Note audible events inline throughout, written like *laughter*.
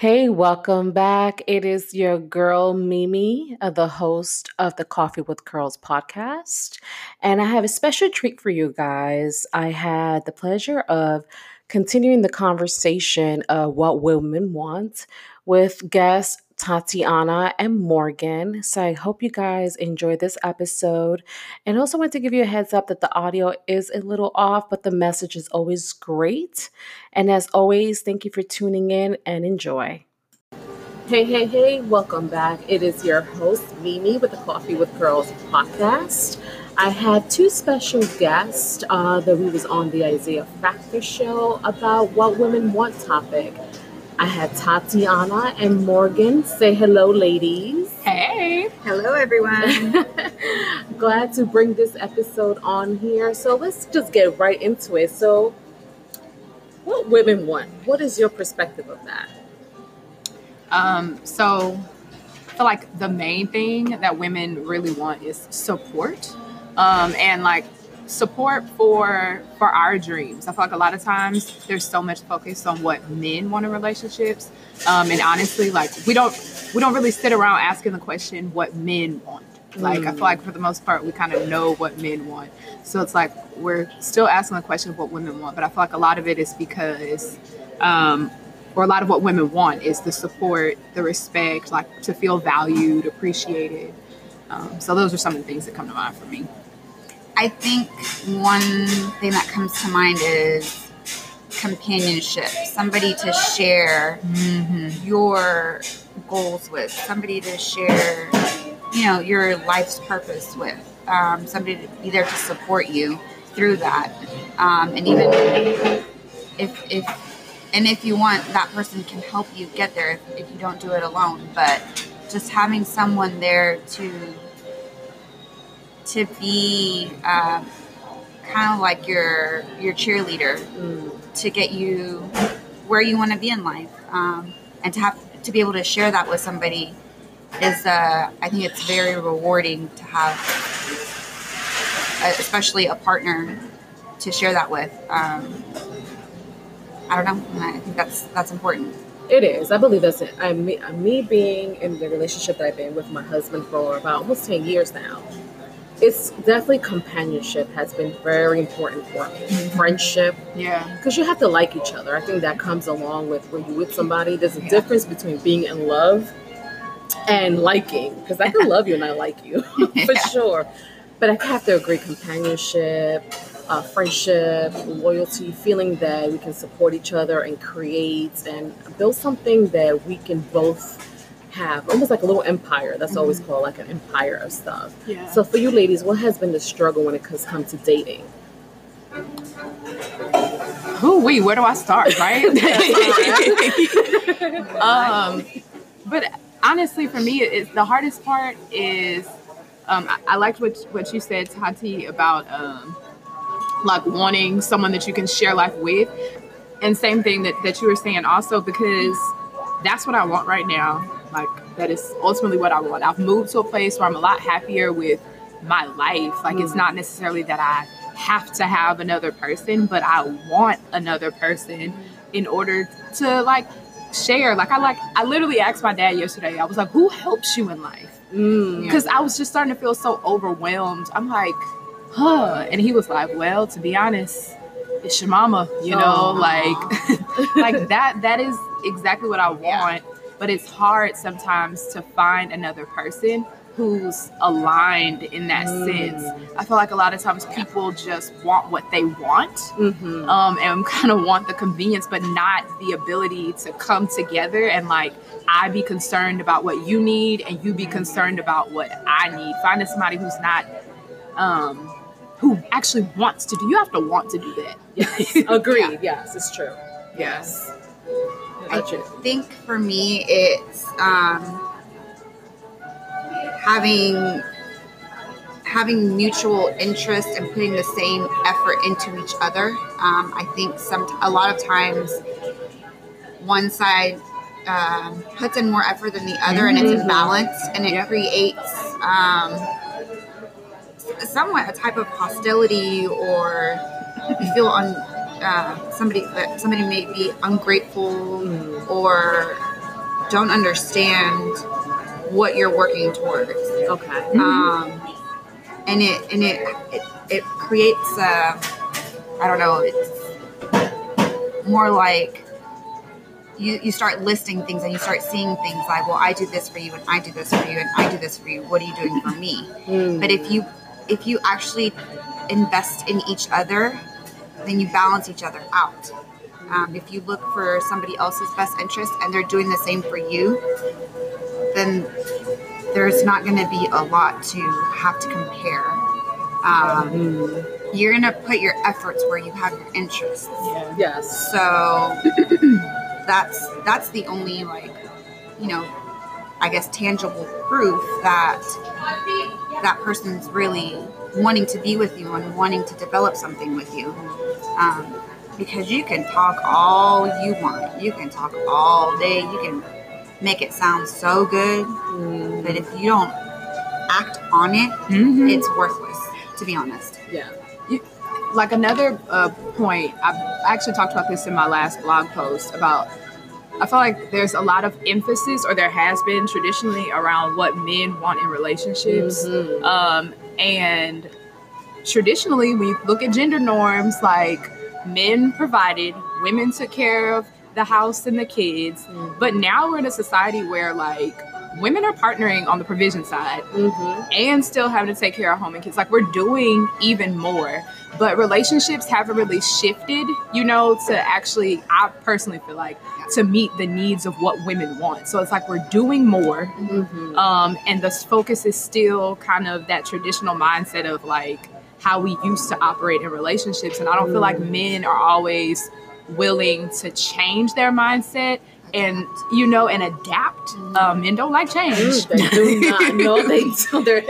Hey, welcome back. It is your girl Mimi, uh, the host of the Coffee with Curls podcast. And I have a special treat for you guys. I had the pleasure of continuing the conversation of what women want with guests Tatiana and Morgan. So I hope you guys enjoy this episode. And also want to give you a heads up that the audio is a little off, but the message is always great. And as always, thank you for tuning in and enjoy. Hey, hey, hey, welcome back. It is your host, Mimi, with the Coffee with Girls podcast. I had two special guests uh, that we was on the Isaiah Factor show about what women want topic. I had Tatiana and Morgan. Say hello, ladies. Hey. Hello, everyone. *laughs* Glad to bring this episode on here. So let's just get right into it. So, what women want? What is your perspective of that? Um, so I feel like the main thing that women really want is support. Um, and like support for for our dreams. I feel like a lot of times there's so much focus on what men want in relationships, um, and honestly, like we don't we don't really sit around asking the question what men want. Like mm. I feel like for the most part we kind of know what men want, so it's like we're still asking the question of what women want. But I feel like a lot of it is because. Um, or a lot of what women want is the support, the respect, like to feel valued, appreciated. Um, so those are some of the things that come to mind for me. I think one thing that comes to mind is companionship, somebody to share mm-hmm. your goals with, somebody to share, you know, your life's purpose with, um, somebody to be there to support you through that. Um, and even if, if, and if you want, that person can help you get there if, if you don't do it alone. But just having someone there to to be um, kind of like your your cheerleader mm. to get you where you want to be in life, um, and to have to be able to share that with somebody is uh, I think it's very rewarding to have, especially a partner to share that with. Um, I don't know. I think that's that's important. It is. I believe that's it. I me, me being in the relationship that I've been with my husband for about almost ten years now it's definitely companionship has been very important for me. Mm-hmm. Friendship, yeah, because you have to like each other. I think that comes along with when you're with somebody. There's a yeah. difference between being in love and liking, because I can *laughs* love you and I like you *laughs* for sure. But I have to agree, companionship, uh, friendship, loyalty, feeling that we can support each other and create and build something that we can both have almost like a little empire. That's mm-hmm. always called like an empire of stuff. Yeah. So for you ladies, what has been the struggle when it comes come to dating? Who we? Where do I start? *laughs* Right. *laughs* um, but honestly, for me, it's the hardest part is um, I, I liked what what you said, Tati, about um, like wanting someone that you can share life with, and same thing that that you were saying also because that's what I want right now like that is ultimately what I want. I've moved to a place where I'm a lot happier with my life. Like mm. it's not necessarily that I have to have another person, but I want another person in order to like share. Like I like I literally asked my dad yesterday. I was like, "Who helps you in life?" Because mm. I was just starting to feel so overwhelmed. I'm like, "Huh," and he was like, "Well, to be honest." It's your mama, you know, like *laughs* like that that is exactly what I want. Yeah but it's hard sometimes to find another person who's aligned in that mm. sense. I feel like a lot of times people just want what they want mm-hmm. um, and *laughs* kind of want the convenience, but not the ability to come together and like I be concerned about what you need and you be concerned about what I need. Finding somebody who's not. Um, who actually wants to do you have to want to do that yes *laughs* agreed yeah. yes it's true yes I think for me, it's um, having having mutual interest and putting the same effort into each other. Um, I think some a lot of times one side um, puts in more effort than the other, mm-hmm. and it's mm-hmm. imbalanced, and it yep. creates um, somewhat a type of hostility or you feel un, uh, somebody that somebody may be ungrateful mm. or don't understand what you're working towards. Okay. Um, and it and it it, it creates a I don't know it's more like you, you start listing things and you start seeing things like well I do this for you and I do this for you and I do this for you what are you doing for me Mm. but if you if you actually invest in each other then you balance each other out um, if you look for somebody else's best interest and they're doing the same for you then there's not going to be a lot to have to compare um, Mm. you're going to put your efforts where you have your interests Yes. so *clears throat* that's that's the only like you know i guess tangible proof that that person's really wanting to be with you and wanting to develop something with you um, because you can talk all you want you can talk all day you can make it sound so good Mm. but if you don't act on it Mhm. it's worthless to be honest Yeah. like another uh, point I've actually talked about this in my last blog post about i feel like there's a lot of emphasis or there has been traditionally around what men want in relationships Mhm. um, and traditionally when you look at gender norms like men provided women took care of the house and the kids Mhm. but now we're in a society where like women are partnering on the provision side Mhm. and still having to take care of home and kids. Like we're doing even more, but relationships haven't really shifted, you know, to actually, I personally feel like, to meet the needs of what women want. So it's like we're doing more, Mhm. um, and the focus is still kind of that traditional mindset of like how we used to operate in relationships. And I don't feel like men are always willing to change their mindset and you know and adapt um men don't like change they do not. *laughs* No, they do. They're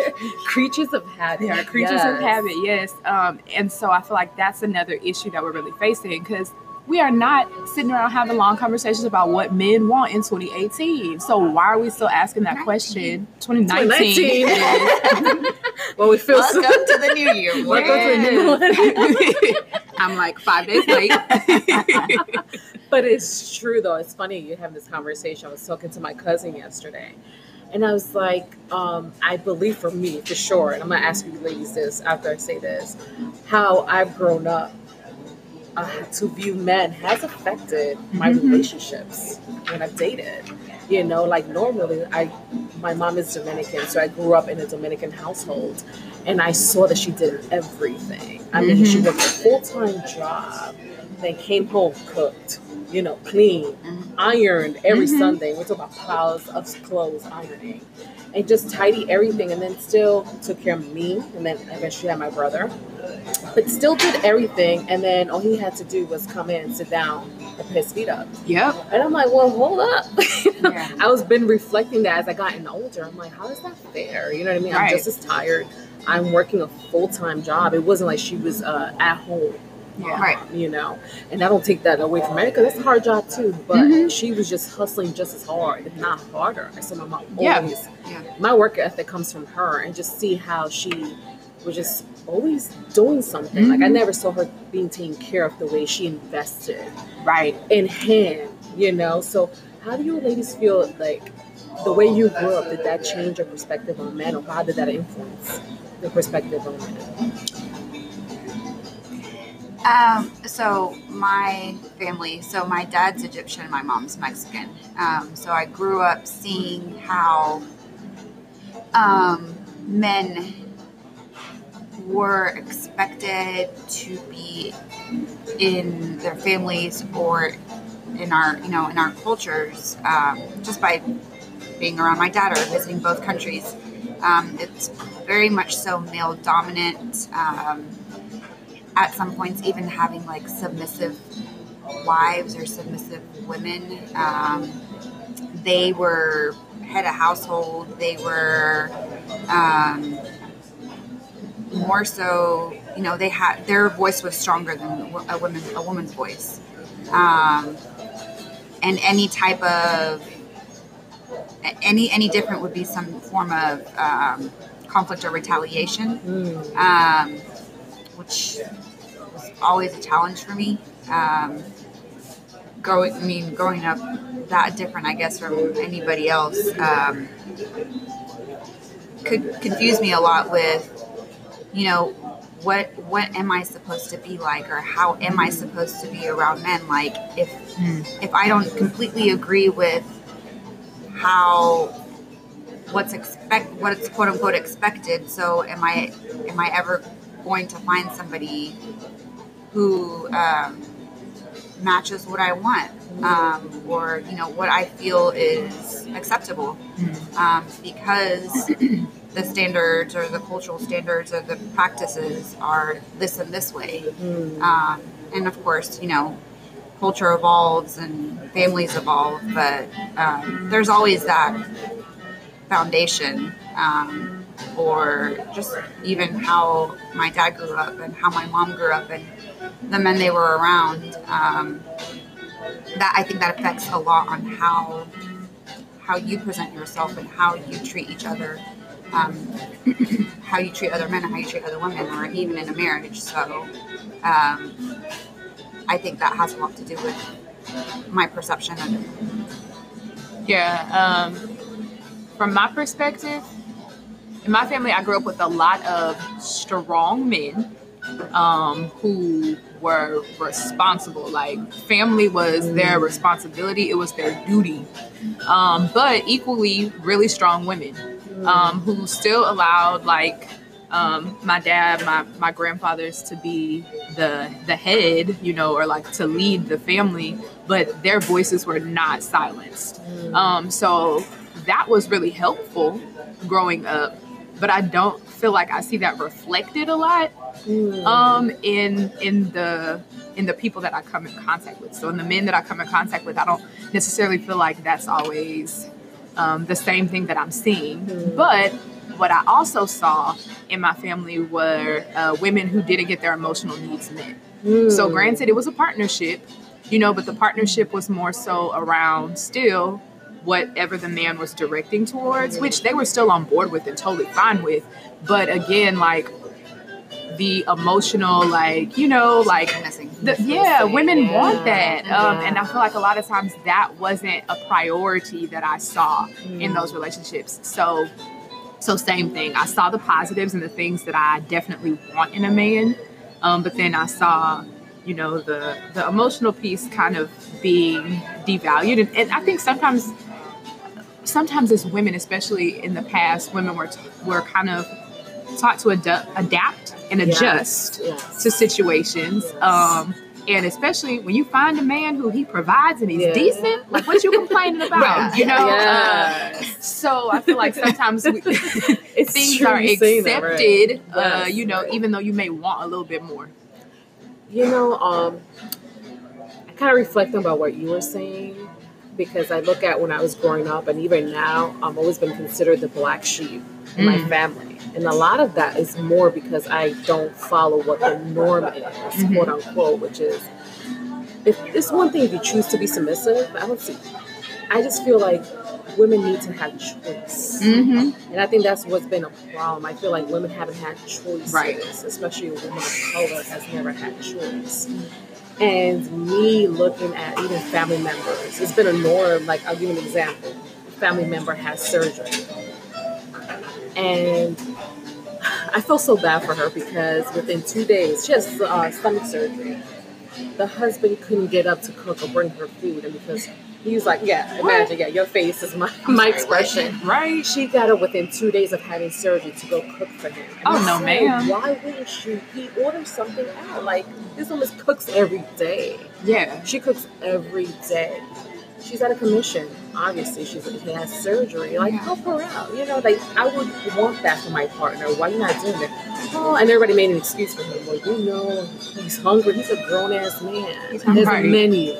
creatures of habit. They are creatures of habit, yes. Um, and so I feel like that's another issue that we're really facing because we are not sitting around having long conversations about what men want in 2018. So why are we still asking that question? 2019. 2019. *laughs* well, we feel so. to the new year Welcome to the new one. *laughs* I'm like five days late. But it's true though. It's funny you have this conversation. I was talking to my cousin yesterday, and I was like, um, I believe for me for sure, and I'm gonna ask you ladies this after I say this, how I've grown up uh, to view men has affected my Mhm. relationships when I've dated. You know, like normally, I my mom is Dominican, so I grew up in a Dominican household, and I saw that she did everything. I mean, she Mhm. worked a full time job, then came home, cooked, you know, cleaned, Mhm. ironed every Mhm. Sunday. We're talking about piles of clothes ironing, and just tidy everything, and then still took care of me, and then eventually had my brother, but still did everything. And then all he had to do was come in, sit down, and put his feet up. yep. And I'm like, well, hold up. *laughs* Yeah. I was been reflecting that as I gotten older. I'm like, how is that fair? You know what I mean? I'm just as tired. I'm working a full time job. It wasn't like she was uh, at home. Yeah. Right. You know, and I don't take that away from her because that's a hard job too. But Mhm. she was just hustling just as hard, if not harder. I saw my mom always. Yeah. My work ethic comes from her, and just see how she was just always doing something. Like I Mhm. never saw her being taken care of the way she invested Right. in him. you know. So how do you ladies feel like the way you grew up, did that change your perspective on men or how did that influence your perspective on men? Um, so my family, so my dad's Egyptian, my mom's Mexican. Um, so I grew up seeing how um, men were expected to be in their families or in our, you know, in our cultures, um, just by being around my dad or visiting both countries. Um, it's very much so male dominant. Um, at some points even having like submissive wives or submissive women. Um, they were head of household. They were um, more so, you know, they had their voice was stronger than a woman a woman's voice, um, and any type of any any different would be some form of um, conflict or retaliation Mm. Which was always a challenge for me. Um, growing, I mean, growing up that different, I guess, from anybody else. Um, could confuse me a lot with, you know, what what am I supposed to be like, or how am I supposed to be around men? Like, if Mm. if I don't completely agree with how what's expect what's quote unquote expected, so am I am I ever going to find somebody who um, matches what I want, um, or you know what I feel is acceptable, um, because the standards or the cultural standards or the practices are this and this way, Mm. um, and of course, you know, culture evolves and families evolve, but um, there's always that foundation. Um, or just even how my dad grew up and how my mom grew up and the men they were around. Um, that I think that affects a lot on how how you present yourself and how you treat each other, um, *clears throat* how you treat other men and how you treat other women, or even in a marriage. So, um, I think that has a lot to do with my perception of it. Yeah. From my perspective, in my family, I grew up with a lot of strong men um, who were responsible. Like, family was their responsibility, it was their duty. Um, but equally, really strong women um, who still allowed, like, um, my dad, my, my grandfathers to be the the head, you know, or like to lead the family, but their voices were not silenced. Um, so that was really helpful growing up, but I don't feel like I see that reflected a lot Mm. um, in in the in the people that I come in contact with. So in the men that I come in contact with, I don't necessarily feel like that's always um, the same thing that I'm seeing. Mm. But what I also saw in my family were uh, women who didn't get their emotional needs met. Mm. So, granted, it was a partnership, you know, but the partnership was more so around still whatever the man was directing towards, which they were still on board with and totally fine with. But again, like the emotional, like, you know, like, the, yeah, women Yeah. want that. Um, Yeah. and I feel like a lot of times that wasn't a priority that I saw in Mm. those relationships. So, so same thing. I saw the positives and the things that I definitely want in a man, um, but then I saw, you know, the the emotional piece kind of being devalued, and, and I think sometimes, sometimes as women, especially in the past, women were t- were kind of taught to adu- adapt and adjust yes. to situations. Yes. Um, and especially when you find a man who he provides and he's Yeah. decent, like what you complaining about? Right. You know. Uh, so I feel like sometimes we, *laughs* *laughs* things are say that, right. accepted, uh, Yes, you know, right. even though you may want a little bit more. You know, um, I kind of reflect on about what you were saying because I look at when I was growing up, and even now, I've always been considered the black sheep in my Mm. family, and a lot of that is more because I don't follow what the norm is, Mhm. quote unquote, which is if it's one thing if you choose to be submissive. I don't see. I just feel like women need to have choice. Mm-hmm. And I think that's what's been a problem. I feel like women haven't had choices, Right. especially a woman of color has never had choice. And me looking at even family members, it's been a norm. Like, I'll give an example. A family member has surgery. And *sighs* I feel so bad for her because within two days, she has uh, stomach surgery. The husband couldn't get up to cook or bring her food. And because he was like, yeah, imagine, yeah, your face is my, *laughs* my expression. Right. She got up within two days of having surgery to go cook for him. And Oh, no, said, ma'am. Why wouldn't she? He ordered something out. Like this woman cooks every day. Yeah. She cooks every day. She's at a commission. Obviously, she's she has surgery. Like Yeah. help her out. You know, like I would want that for my partner. Why you not doing it? Oh, and everybody made an excuse for him. Well, you know, he's hungry. He's a grown ass man. He's There's right. a menu.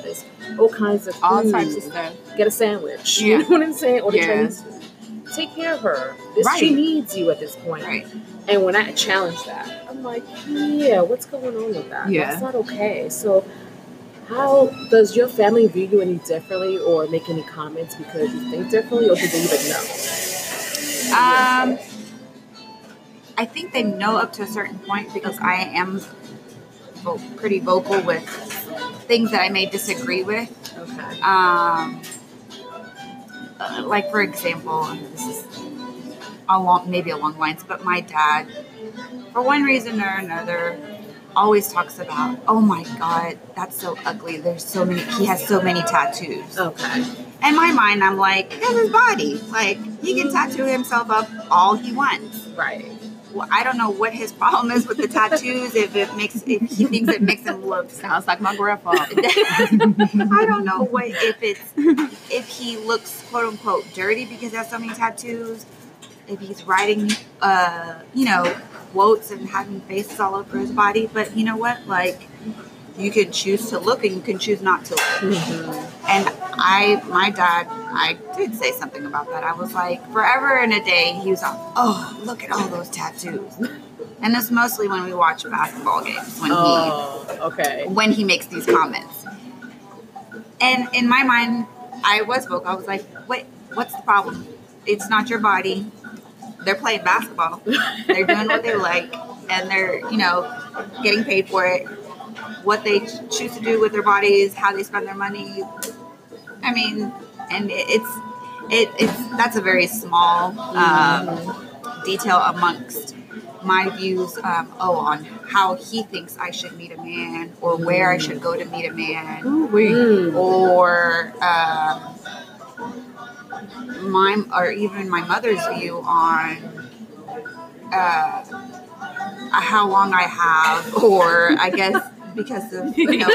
All kinds of All food types of stuff. get a sandwich. Yeah. You know what I'm saying? Or the Yeah. Chinese food. Take care of her. This, Right. She needs you at this point. Right. And when I challenge that, I'm like, yeah, what's going on with that? Yeah. That's not okay. So, how does your family view you any differently or make any comments because you think differently or do they even know? Um, I think they know up to a certain point because I am vo- pretty vocal with things that I may disagree with. Okay. Um, like for example, this is along maybe along lines, but my dad, for one reason or another, always talks about, oh my god, that's so ugly. There's so many. He has so many tattoos. Okay. In my mind, I'm like, it's his body. Like he can tattoo himself up all he wants. Right. Well, I don't know what his problem is with the tattoos. If it makes, if he thinks it makes him look Sounds like my grandpa. *laughs* I don't know what if it's if he looks quote unquote dirty because he has so many tattoos. If he's writing, uh, you know, quotes and having faces all over his body. But you know what? Like, you can choose to look and you can choose not to look. Mm-hmm. And I, my dad, I did say something about that. I was like, forever and a day, he was like, oh, look at all those tattoos. And it's mostly when we watch basketball games when he Oh, okay. when he makes these comments. And in my mind, I was vocal. I was like, wait, what's the problem? It's not your body. They're playing basketball. They're doing what they *laughs* like, and they're, you know, getting paid for it. What they choose to do with their bodies, how they spend their money. I mean, and it's, it, it's, that's a very small um, detail amongst my views um, oh on how he thinks I should meet a man or where I should go to meet a man Mm. or um, my or even my mother's view on uh, how long I have or I guess because of *laughs* you know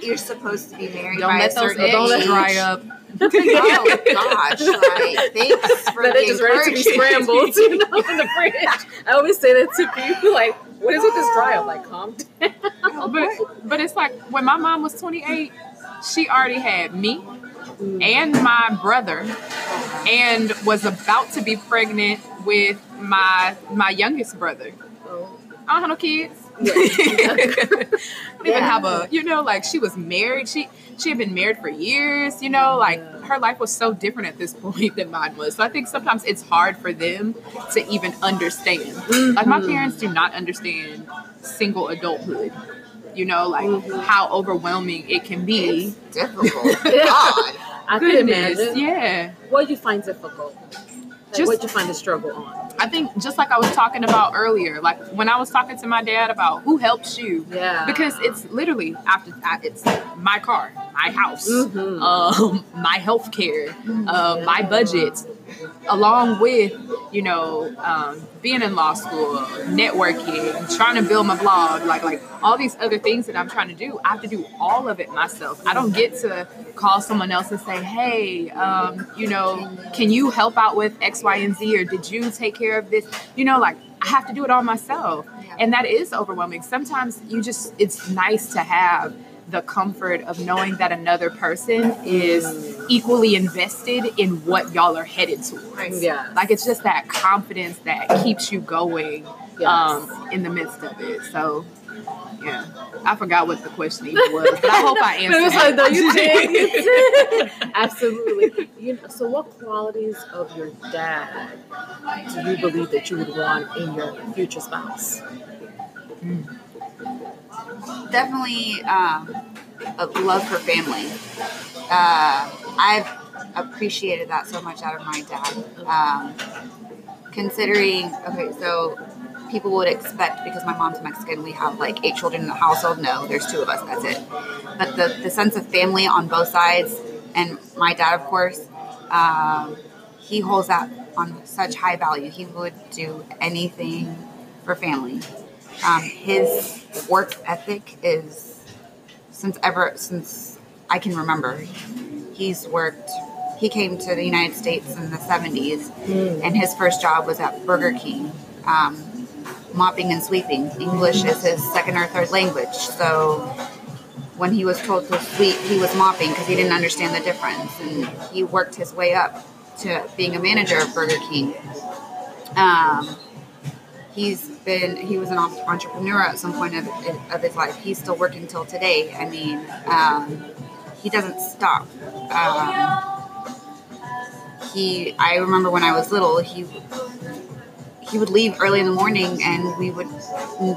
you're supposed to be married Don't by let a those certain eggs age. dry up. *laughs* oh gosh like thanks for But the just ready to be scrambled, *laughs* you know, in the fridge. I always say that to people, like, what is with this dry? I'm like, calm down. Oh, but but it's like when my mom was 28, she already had me and my brother, and was about to be pregnant with my my youngest brother. Oh. I don't have no kids. Yeah. I didn't have a, you know, like she was married. She she had been married for years. You know, like her life was so different at this *laughs* point than mine was. So I think sometimes it's hard for them to even understand. Like my Mhm. parents do not understand single adulthood. You know, like Mhm. how overwhelming it can be. It's difficult. *laughs* God. I can Goodness, imagine. yeah. What do you find difficult? Like, Just- what do you find the struggle on? I think just like I was talking about earlier, like when I was talking to my dad about who helps you, Yeah. because it's literally after it's my car, my house, Mhm. um, my health care, uh, my budget, along with you know um, being in law school, networking, trying to build my blog, like like all these other things that I'm trying to do. I have to do all of it myself. I don't get to call someone else and say, hey, um, you know, can you help out with X, Y, and Z, or did you take care of this? You know, like I have to do it all myself and that is overwhelming sometimes you just it's nice to have the comfort of knowing that another person is equally invested in what y'all are headed towards Yeah. like it's just that confidence that keeps you going Yes. um, in the midst of it so yeah i forgot what the question even was but i hope *laughs* i answered It was like, no, you did. *laughs* *laughs* Absolutely. You know, so, what qualities of your dad do you believe that you would want in your future spouse? Definitely um, love for family. Uh, I've appreciated that so much out of my dad. Um, considering, okay, so people would expect because my mom's Mexican, we have like eight children in the household. No, there's two of us. That's it. But the the sense of family on both sides, and my dad, of course, um, he holds that on such high value. He would do anything for family. Um, his work ethic is since ever since I can remember. He's worked. He came to the United States in the '70s, and his first job was at Burger King, um, mopping and sweeping. English is his second or third language, so when he was told to sweep, he was mopping because he didn't understand the difference, and he worked his way up to being a manager of Burger King. Um, he's been he was an entrepreneur at some point of, of his life. He's still working till today. I mean um, he doesn't stop. Um, he i remember when i was little he he would leave early in the morning and we would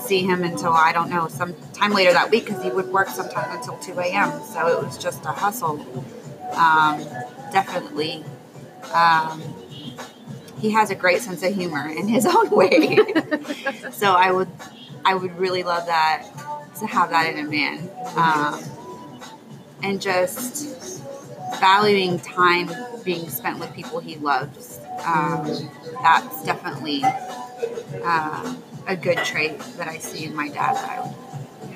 see him until i don't know some time later that week because he would work sometimes until 2 a.m so it was just a hustle. Um, definitely. Um, he has a great sense of humor in his *laughs* own way. *laughs* so I would, I would really love that to have that in a man, um, and just valuing time being spent with people he loves. Um, that's definitely uh, a good trait that I see in my dad that I would,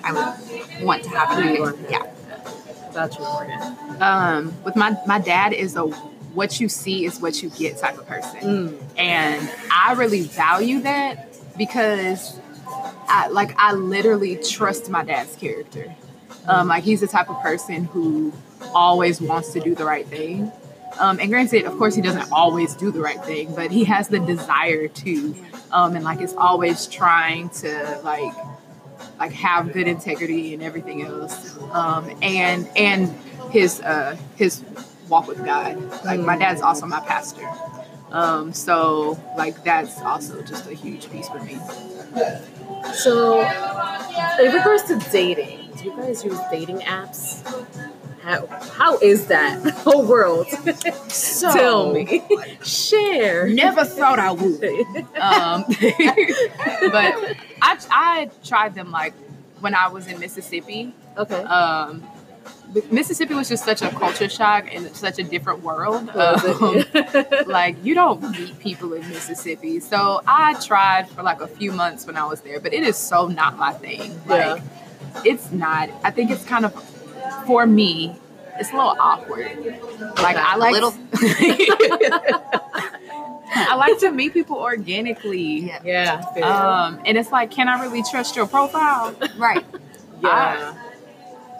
I would want to have in a Yeah. That's important. Um, with my my dad is a what you see is what you get type of person, Mm. and I really value that because I like I literally trust my dad's character. Um, like he's the type of person who always wants to do the right thing. Um, and granted, of course, he doesn't always do the right thing, but he has the desire to, um, and like is always trying to like like have good integrity and everything else. Um, and and his uh, his walk with God. Like my dad's also my pastor. Um, so like that's also just a huge piece for me. So, in regards to dating, do you guys use dating apps? How how is that *laughs* whole world? So *laughs* Tell me, share. Never thought I would. Um, *laughs* but I I tried them like when I was in Mississippi. okay. Um, Mississippi was just such a culture shock and such a different world. *laughs* Um, like you don't meet people in Mississippi. So I tried for like a few months when I was there, but it is so not my thing. Yeah. Like it's not. I think it's kind of for me. It's a little awkward. Like I like little. *laughs* I like to meet people organically. Yeah. yeah. Um, and it's like, can I really trust your profile? Right. *laughs* yeah.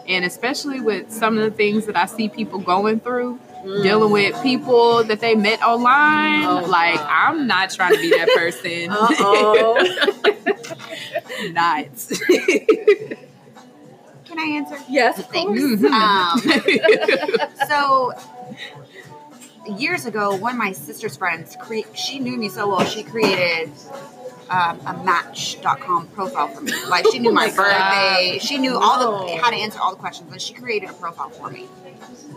And especially with some of the things that I see people going through, Mm. dealing with people that they met online. Oh, like, God. I'm not trying to be that person. *laughs* Uh-oh. not. Can I answer? yes, of Thanks. course. Um, *laughs* so years ago, one of my sister's friends, cre- she knew me so well, she created um, a Match.com profile for me. Like she knew *laughs* Oh my, my birthday, she knew all the how to answer all the questions, and she created a profile for me.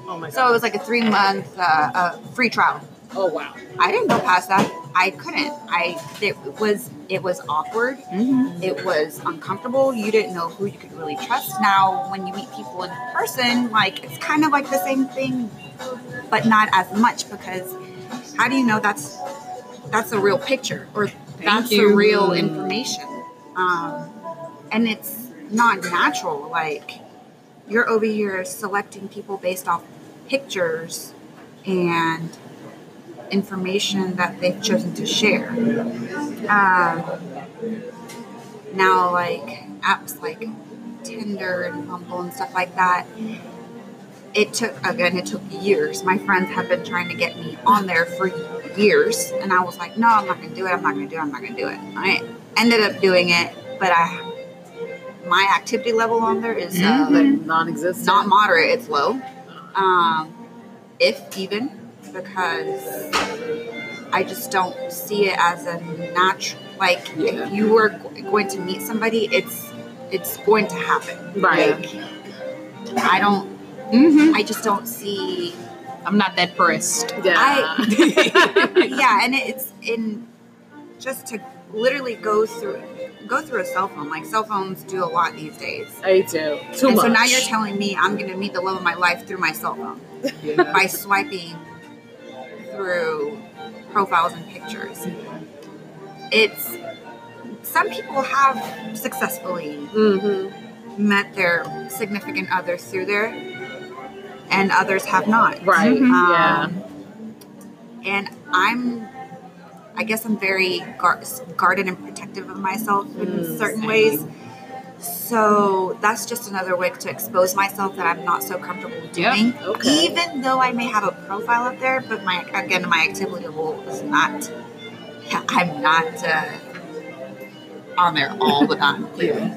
Oh my god. So it was like a three month uh, uh, free trial. oh wow. I didn't go past that. I couldn't. I it was it was awkward. Mhm. It was uncomfortable. You didn't know who you could really trust. Now, when you meet people in person, like it's kind of like the same thing, but not as much because how do you know that's that's a real picture or that's the real information? Um, and it's not natural. Like you're over here selecting people based off pictures and information that they've chosen to share. Um, now, like apps like Tinder and Bumble and stuff like that, it took again, it took years. My friends have been trying to get me on there for years, and I was like, no, I'm not gonna do it. I'm not gonna do it. I'm not gonna do it. I ended up doing it, but I my activity level on there is uh, Mhm. Non-existent. not moderate, it's low. Um, if even, because I just don't see it as a natural. Like Yeah. if you were going to meet somebody, it's it's going to happen. Right. Like, I don't. Mhm. I just don't see. I'm not that pressed. yeah. I *laughs* *laughs* yeah, and it's in just to literally go through go through a cell phone. Like cell phones do a lot these days. I do. Too and much. so now you're telling me I'm going to meet the love of my life through my cell phone Yeah. by swiping through profiles and pictures. It's some people have successfully Mm-hmm. met their significant others through there, and others have not. Right. Mhm. Yeah. Um, and I'm, I guess I'm very guarded and protective of myself in Mm, certain same. ways. So that's just another way to expose myself that I'm not so comfortable Yep. doing. Okay. Even though I may have a profile up there, but my again my activity level is not. *laughs* I'm not uh, on there all the time. *laughs* Yeah.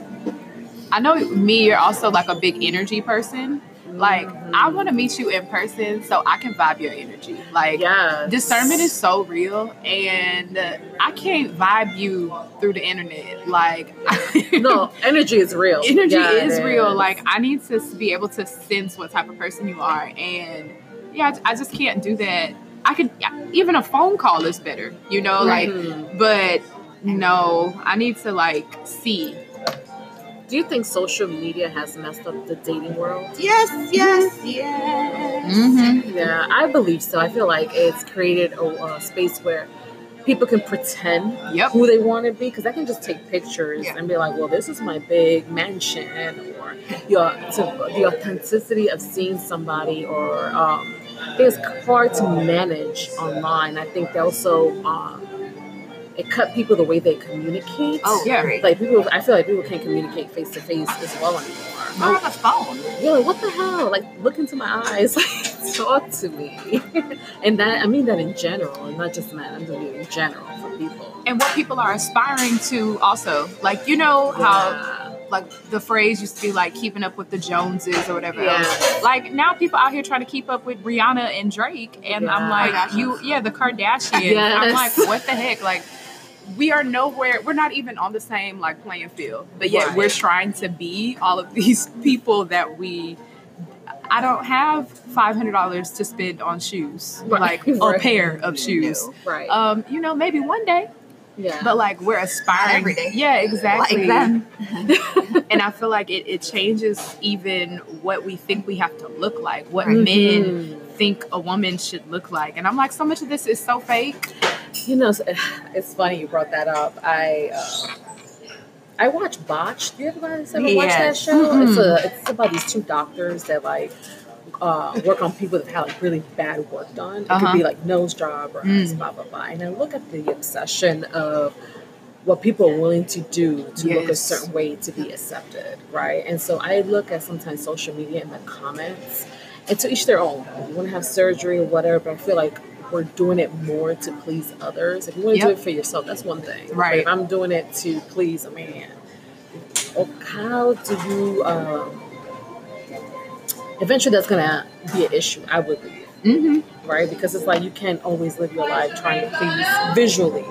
I know me, you're also like a big energy person. Like, Mhm. I want to meet you in person so I can vibe your energy. Like, Yeah. discernment is so real, and I can't vibe you through the internet. Like, *laughs* no, energy is real. energy Yeah, it is real. Like, I need to be able to sense what type of person you are, and yeah, I just can't do that. I could even a phone call is better, you know, like Mhm. but no, I need to like see. Do you think social media has messed up the dating world? Yes, yes, yes. Mm-hmm. Yeah, I believe so. I feel like it's created a, a space where people can pretend Yep. who they want to be because I can just take pictures Yeah. and be like, well, this is my big mansion, or your to, the authenticity of seeing somebody, or um, it's hard to manage online. I think they also um, it cut people the way they communicate. Oh, Yeah. great. like people, I feel like people can't communicate face to face as well anymore. Or on the phone. You're like, what the hell? Like, look into my eyes, *laughs* like, talk to me. *laughs* and that, I mean that in general, and not just men. I'm doing it in general for people. And what people are aspiring to also, like you know how Yeah. like the phrase used to be like keeping up with the Joneses or whatever Yeah. else. Like now people out here trying to keep up with Rihanna and Drake and I'm like you yeah, the Kardashians. Yes. I'm like what the heck? Like we are nowhere we're not even on the same like playing field. But yet Right. we're trying to be all of *laughs* these people that we I don't have five hundred dollars to spend on shoes, Right. like *laughs* a Right. pair of shoes. Right. Um, you know, maybe one day, yeah. but like we're aspiring. every day. Yeah, exactly. Like them. *laughs* and I feel like it, it changes even what we think we have to look like, what Right. men think a woman should look like. And I'm like, so much of this is so fake. You know, *sighs* it's- funny you brought that up. I uh, I watch Botched. Do you ever guys ever watch that Yes. show? It's a it's about these two doctors that like uh, work on people that have like really bad work done. It Uh-huh. could be like nose job or Mm. blah blah blah. And I look at the obsession of what people are willing to do to look a certain way to be accepted, right? And so I look at sometimes social media and the comments, and to each their own. You want to have surgery or whatever, but I feel like we're doing it more to please others. If you want to do it for yourself, that's one thing. But Right. if I'm doing it to please a man, how do you? Um, eventually, that's gonna be an issue. I would believe Mm-hmm. right? Because it's like you can't always live your life trying to please visually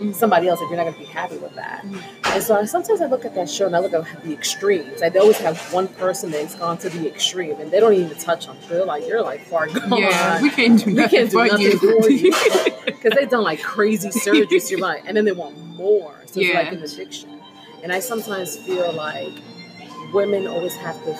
Mm-hmm. somebody else if you're not going to be happy with that. And so I, sometimes I look at that show and I look at the extremes. Like they always have one person that's gone to the extreme and they don't even touch on. They're like, you're like far gone. Yeah, we can't do *laughs* We nothing can't do nothing you. for you *laughs* because they've done like crazy surgeries. You're like, and then they want more. So it's like an addiction. And I sometimes feel like women always have to,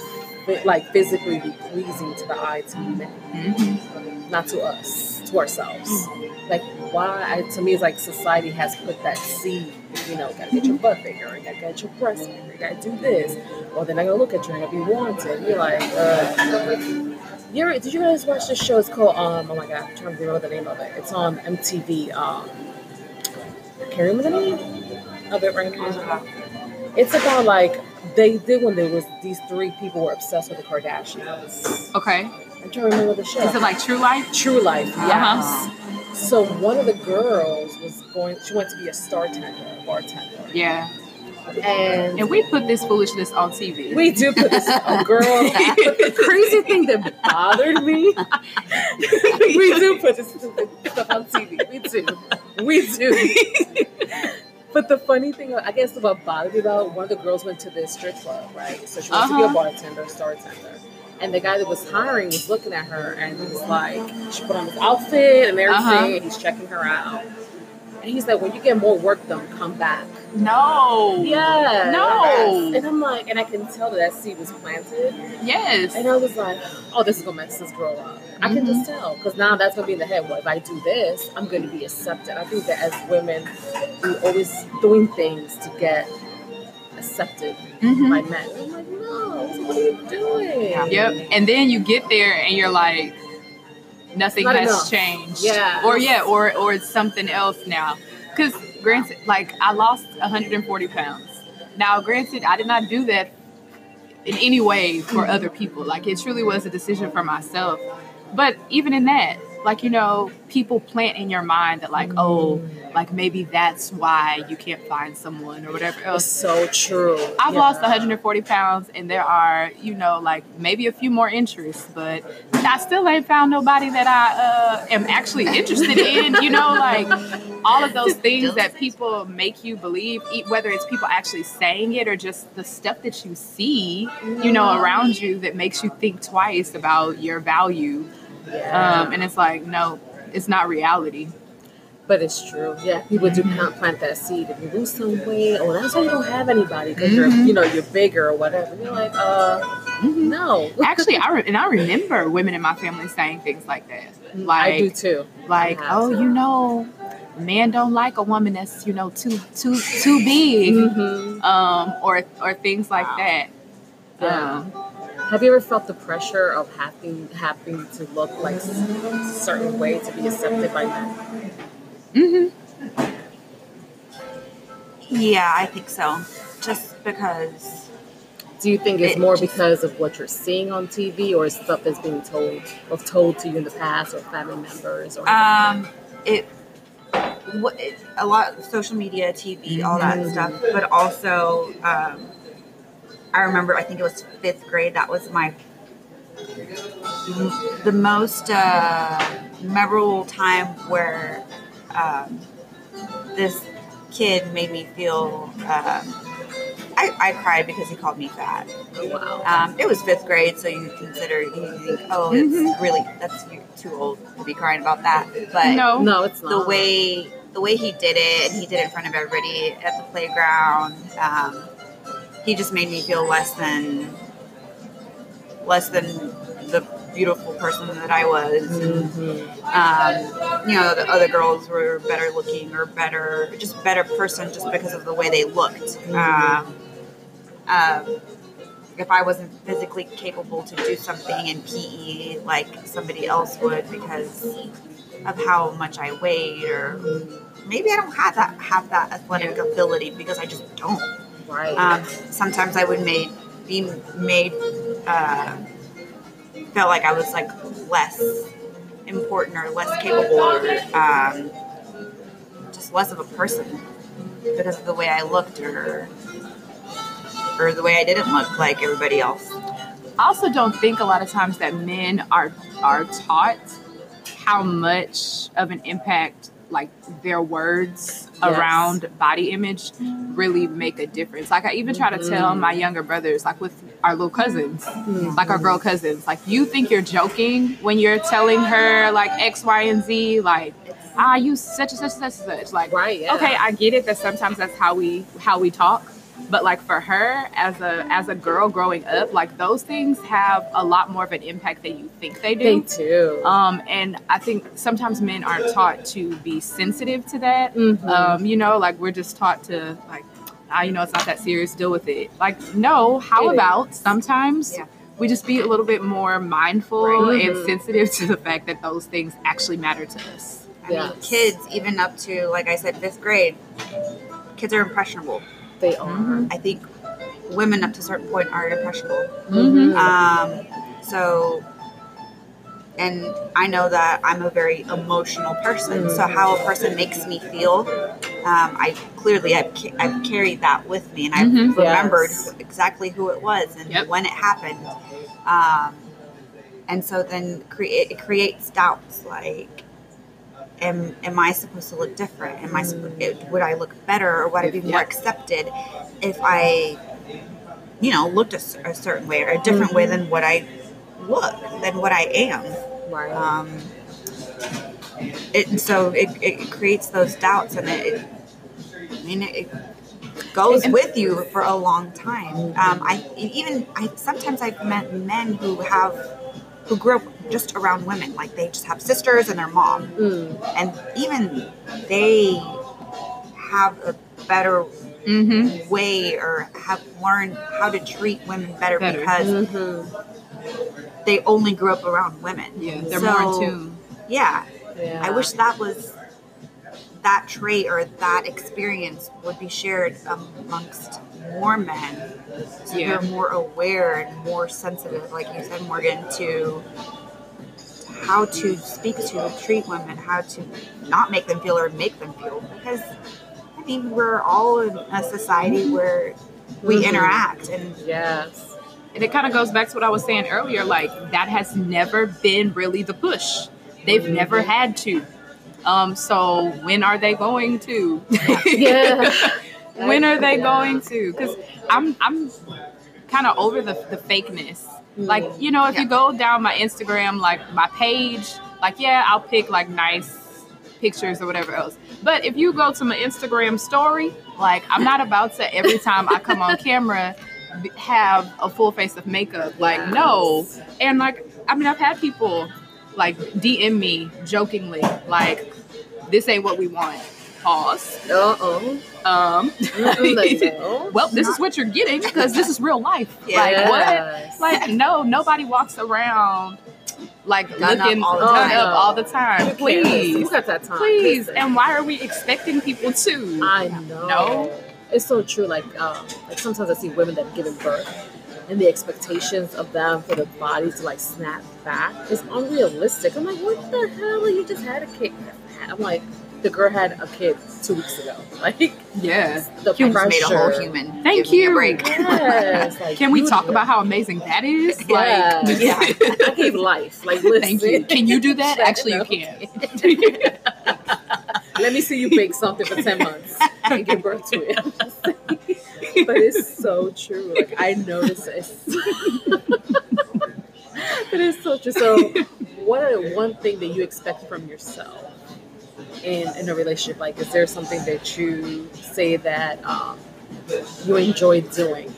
like, physically be pleasing to the eye to men Mhm. not to us, to ourselves. Like why? I, to me, it's like society has put that seed. You know, gotta get your butt bigger, gotta get your breasts bigger, you gotta do this, or they're not gonna look at you, and gonna be wanted. You're like, uh, you're. Did you guys watch this show? It's called um. Oh my god, I'm trying to remember the name of it. It's on MTV. Um, I can't remember the name of it right now. It's about like they did when there was these three people were obsessed with the Kardashians. Okay. I'm trying to remember the show. Is it like true life? True Life, yes. Uh-huh. So one of the girls was going. She went to be a star tender, a bartender, Yeah. and And we put this foolishness on TV. we do put this. A girl. But *laughs* the crazy thing that bothered me, *laughs* we do put this stuff on TV. We do. We do. *laughs* But the funny thing, I guess, what bothered me about one of the girls went to this strip club, right? So she wants to be a Uh-huh. bartender, star tender. And the guy that was hiring was looking at her and he was like, she put on this outfit and everything, Uh-huh. and he's checking her out. And he's like, when you get more work done, come back. no. Yeah. No. And I'm like, and I can tell that that seed was planted. Yes. And I was like, oh, this is gonna mess this girl up. I can just tell because now that's gonna be in the head. Well, if I do this, I'm gonna be accepted. I think that as women, we're always doing things to get accepted Mhm. by men. I'm like, no, what are you doing? Yep. And then you get there and you're like, nothing Not has enough. changed. Yeah. Or yeah, or or it's something else now. Because granted, like I lost 140 pounds. Now, granted, I did not do that in any way for other people. Like it truly was a decision for myself. But even in that, like you know, people plant in your mind that like, oh, like maybe that's why you can't find someone or whatever It's else. so true. I've Yeah. lost 140 pounds, and there are, you know, like maybe a few more interests, but I still ain't found nobody that I uh, am actually interested in. You know, like all of those things that people make you believe, whether it's people actually saying it or just the stuff that you see, you know, around you that makes you think twice about your value. Yeah. Um, and it's like, no, it's not reality. But it's true. Yeah, people do plant, plant that seed. If you lose some weight, oh, that's why you don't have anybody because you're, Mhm. you know, you're bigger or whatever. You're like, uh, no. *laughs* Actually, I re- and I remember women in my family saying things like that. Like I do too. like oh to. you know men don't like a woman that's you know too too too big Mhm. um or or things like Wow. that Yeah. Um, Have you ever felt the pressure of having having to look like a certain way to be accepted by men? Mhm. Yeah, I think so. Just because Do you think it's It more just- because of what you're seeing on TV, or stuff that's being told or told to you in the past, or family members, or um, it, what it, a lot of social media, TV, all that Mhm. stuff, but also um, I remember I think it was fifth grade. That was my the most uh, memorable time where um, this kid made me feel. Um, I, I cried because he called me fat. oh, wow, Um, it was fifth grade, so you consider you think, oh, it's really that's too old to be crying about that. But no no, it's not the way the way he did it, and he did it in front of everybody at the playground. Um, he just made me feel less than less than the beautiful person that I was. Mhm. Um, you know, the other girls were better looking or better, just better person, just because of the way they looked. Um, um, if I wasn't physically capable to do something in PE like somebody else would because of how much I weighed, or maybe I don't have that have that athletic ability because I just don't. right. Um, sometimes I would made be made uh, felt like I was like less important or less capable or um, just less of a person because of the way I looked or or the way I didn't look like everybody else. i also don't think a lot of times that men are are taught how much of an impact like their words Yes. around body image really make a difference like i even try to tell Mhm. my younger brothers like with our little cousins Mhm. like our girl cousins. Like you think you're joking when you're telling her like X, Y, and Z, like ah, you such and such and such and such. Like right. Yeah. okay, I get it that sometimes that's how we how we talk. But like for her as a as a girl growing up, like those things have a lot more of an impact than you think they do. They do. Um, and I think sometimes men aren't taught to be sensitive to that. Mhm. Um, you know, like we're just taught to like, ah, you know, it's not that serious. Deal with it. Like, no. How It is. about sometimes Yeah. we just be a little bit more mindful Right. and Mhm. sensitive to the fact that those things actually matter to us. I mean, kids even up to like I said, fifth grade, kids are impressionable. they are. Mhm. I think women up to a certain point are impressionable. Mhm. Um, so, and I know that I'm a very emotional person. So, how a person makes me feel, um, I clearly I've, ca- I've carried that with me, and I've Mhm. remembered Yes. exactly who it was and Yep. when it happened. Um, and so then create it creates doubts like. Am, am I supposed to look different? Am I would I look better or would I be more Yep. accepted if I you know, looked a certain way or a different way than what I look, than what I am. Right. Um, it, so it, it creates those doubts and it, it I mean, it, goes with you for a long time. Um, I even, I sometimes I've met men who have, who grew up just around women, like they just have sisters and their mom Mm. and even they have a better Mm-hmm. way or have learned how to treat women better, Better. because Mhm. They only grew up around women. Yeah, they're So, more in tune. Yeah, Yeah. I wish that was that trait or that experience would be shared amongst more men. So Yeah. they're more aware and more sensitive, like you said, Morgan, to how to speak to, treat women, how to not make them feel or make them feel. Because I mean, we're all in a society where we Mhm. interact and Yes. And it kind of goes back to what I was saying earlier. Like that has never been really the push. They've never had to. Um, so when are they going to? Yeah. *laughs* when are they Yeah. going to? Because I'm I'm kind of over the the fakeness. Like you know, if you go down my Instagram, like my page, like yeah, I'll pick like nice pictures or whatever else. But if you go to my Instagram story, like I'm not about to every time I come on camera have a full face of makeup. Like no. And like I mean I've had people like DM me jokingly like this ain't what we want. Pause. Uh oh. Um well, this is what you're getting because this is real life. Like what? Like no, nobody walks around like looking all the done time. up all the time. Please, Who got that time? please. And why are we expecting people to? I know. No. It's so true. Like, um, like sometimes I see women that have given birth, and the expectations of them for their bodies to like snap back is unrealistic. I'm like, what the hell? You just had a kid. I'm like, the girl had a kid two weeks ago. *laughs* Like, yeah. the You pressure. made a whole human. Thank Give me you. a break. Yes, like, *laughs* Can we talk about how amazing that is? *laughs* Yeah, Like, yeah. I gave life. Like, listen. Thank you. Can you do that? Actually, you No. can. Let me see you bake something for 10 months and give birth to it. *laughs* But it's so true. Like, I notice it. *laughs* it is so true. So, what are one thing that you expect from yourself in, in a relationship? Like, is there something that you say that um, you enjoy doing?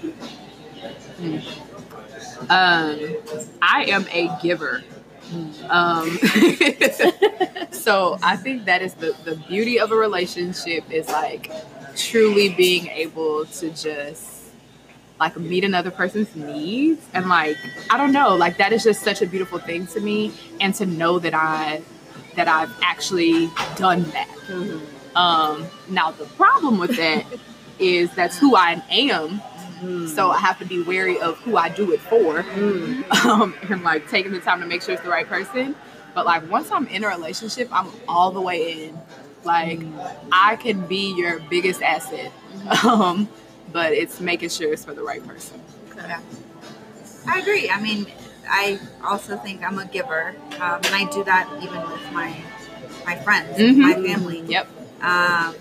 Um, I am a giver. Um, *laughs* so I think that is the, the beauty of a relationship is like truly being able to just like meet another person's needs and like I don't know like that is just such a beautiful thing to me and to know that I that I've actually done that. Um, now the problem with that *laughs* is that's who I am so I have to be wary of who I do it for, Mm. *laughs* um, and like taking the time to make sure it's the right person. But like once I'm in a relationship, I'm all the way in. Like I can be your biggest asset, *laughs* um, but it's making sure it's for the right person. Okay. I agree. I mean, I also think I'm a giver, um, and I do that even with my my friends, Mhm. my family. Yep. Um,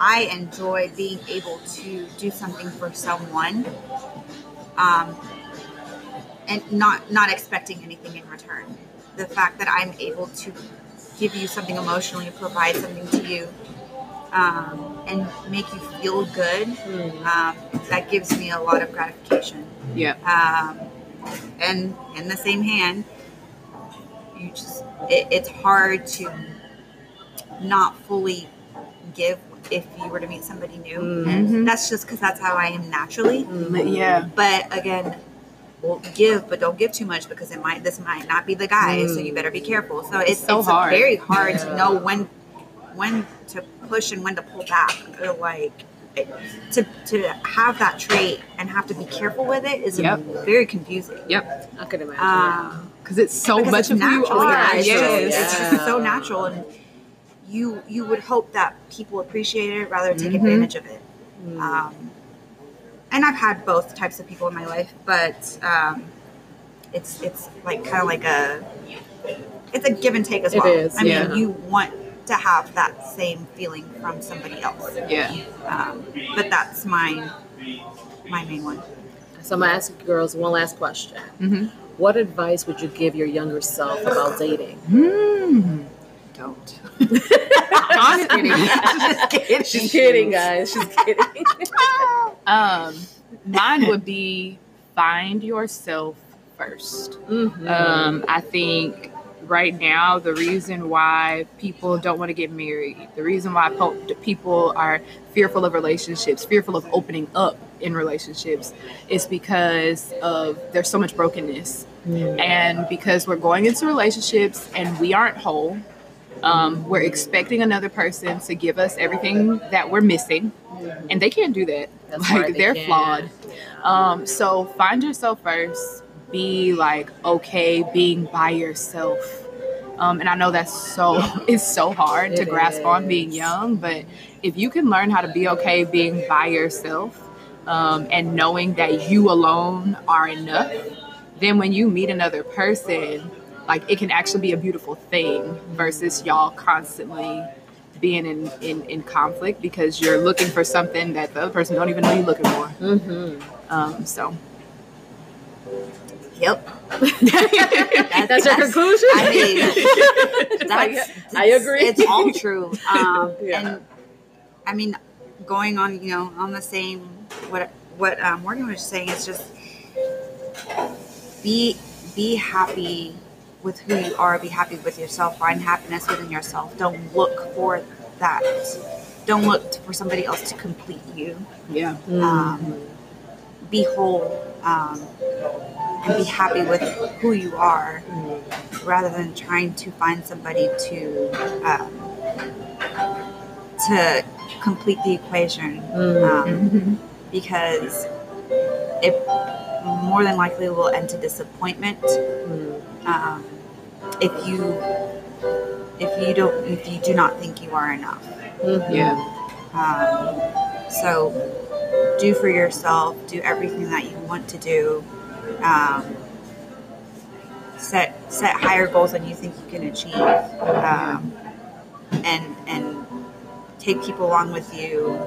I enjoy being able to do something for someone, um, and not not expecting anything in return. The fact that I'm able to give you something emotionally, provide something to you, um, and make you feel good, Mm. um, that gives me a lot of gratification. Yep. Um, and in the same hand, you just it, it's hard to not fully give if you were to meet somebody new. Mhm. That's just because that's how I am naturally. But yeah. But again, well, give, but don't give too much because it might this might not be the guy. So you better be careful. So it's, so it's hard. very hard Yeah. to know when when to push and when to pull back. Or like to to have that trait and have to be careful with it is Yep. very confusing. Yep. I could imagine. Um, Because it's so because much it's of who you are. Yeah, it's, yes. just, it's just so natural, and you you would hope that people appreciate it rather than take Mhm. advantage of it. Mm. Um, and I've had both types of people in my life, but um, it's it's like kind of like a it's a give and take as It well. is, I mean, you want to have that same feeling from somebody else, Yeah. um, but that's my my main one. So I'm gonna ask you girls one last question. Mm-hmm. What advice would you give your younger self about dating? Mm. Don't. Honestly, *laughs* Just kidding. She's kidding, guys. She's kidding. *laughs* um, mine would be find yourself first. Mhm. Um, I think right now the reason why people don't want to get married, the reason why po- people are fearful of relationships, fearful of opening up in relationships, is because of there's so much brokenness, Mm. and because we're going into relationships and we aren't whole. Um, we're expecting another person to give us everything that we're missing, and they can't do that. That's like they they're can't. flawed. Um, so find yourself first. Be like okay being by yourself. Um, and I know that's so *laughs* it's so hard to It grasp on being young, but if you can learn how to be okay being by yourself um, and knowing that you alone are enough, then when you meet another person, like it can actually be a beautiful thing versus y'all constantly being in, in, in conflict because you're looking for something that the other person don't even know you're looking for. Mhm. Um, so Yep. *laughs* that's, your conclusion. I mean, *laughs* that's, I agree. It's all true. Um, *laughs* Yeah. And I mean, going on, you know, on the same what what um, Morgan was saying is just be be happy with who you are. Be happy with yourself. Find happiness within yourself. Don't look for that. Don't look for somebody else to complete you. Yeah. Mm. Um, be whole um, and be happy with who you are rather than trying to find somebody to um, to complete the equation Mm. um, because it more than likely will end to disappointment Mm. um, if you if you don't if you do not think you are enough Mhm. Yeah. um, so do for yourself, do everything that you want to do. Um, set set higher goals than you think you can achieve, um, and and take people along with you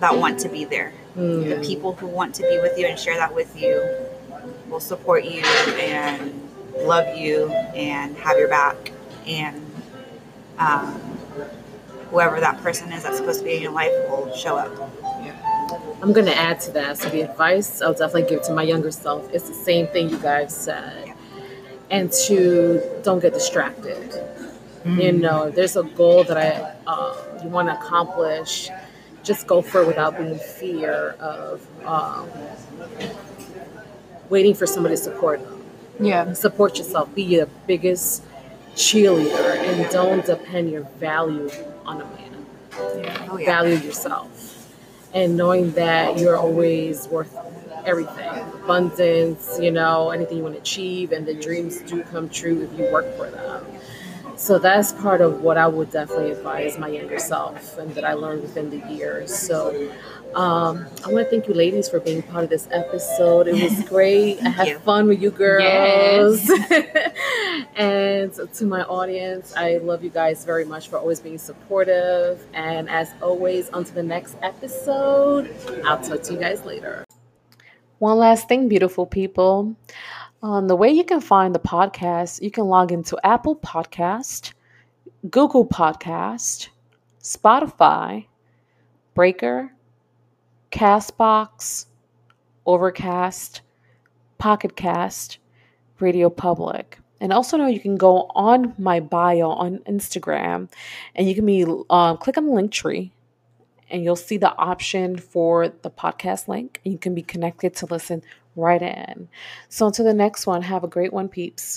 that want to be there. Mm. The people who want to be with you and share that with you will support you and love you and have your back and um, whoever that person is that's supposed to be in your life will show up. I'm going to add to that. So, the advice I'll definitely give to my younger self is the same thing you guys said. And to don't get distracted. You know, there's a goal that I uh, you want to accomplish, just go for it without being fear of um, waiting for somebody to support them. Yeah. Support yourself. Be your biggest cheerleader, and don't depend your value on a man Yeah. Oh yeah. value yourself and knowing that you're always worth everything abundance you know anything you want to achieve and the dreams do come true if you work for them so that's part of what i would definitely advise my younger self and that i learned within the years so um, I want to thank you, ladies, for being part of this episode. It was *laughs* great. I had you. fun with you girls. *laughs* *laughs* and to my audience, I love you guys very much for always being supportive. And as always, until the next episode, I'll talk to you guys later. One last thing, beautiful people. Um, the way you can find the podcast, you can log into Apple Podcast, Google Podcast, Spotify, Breaker, Castbox, Overcast, Pocket Cast, Radio Public. And also know you can go on my bio on Instagram and you can be um, click on the Linktree and you'll see the option for the podcast link you can be connected to listen right in. So until the next one, have a great one, peeps.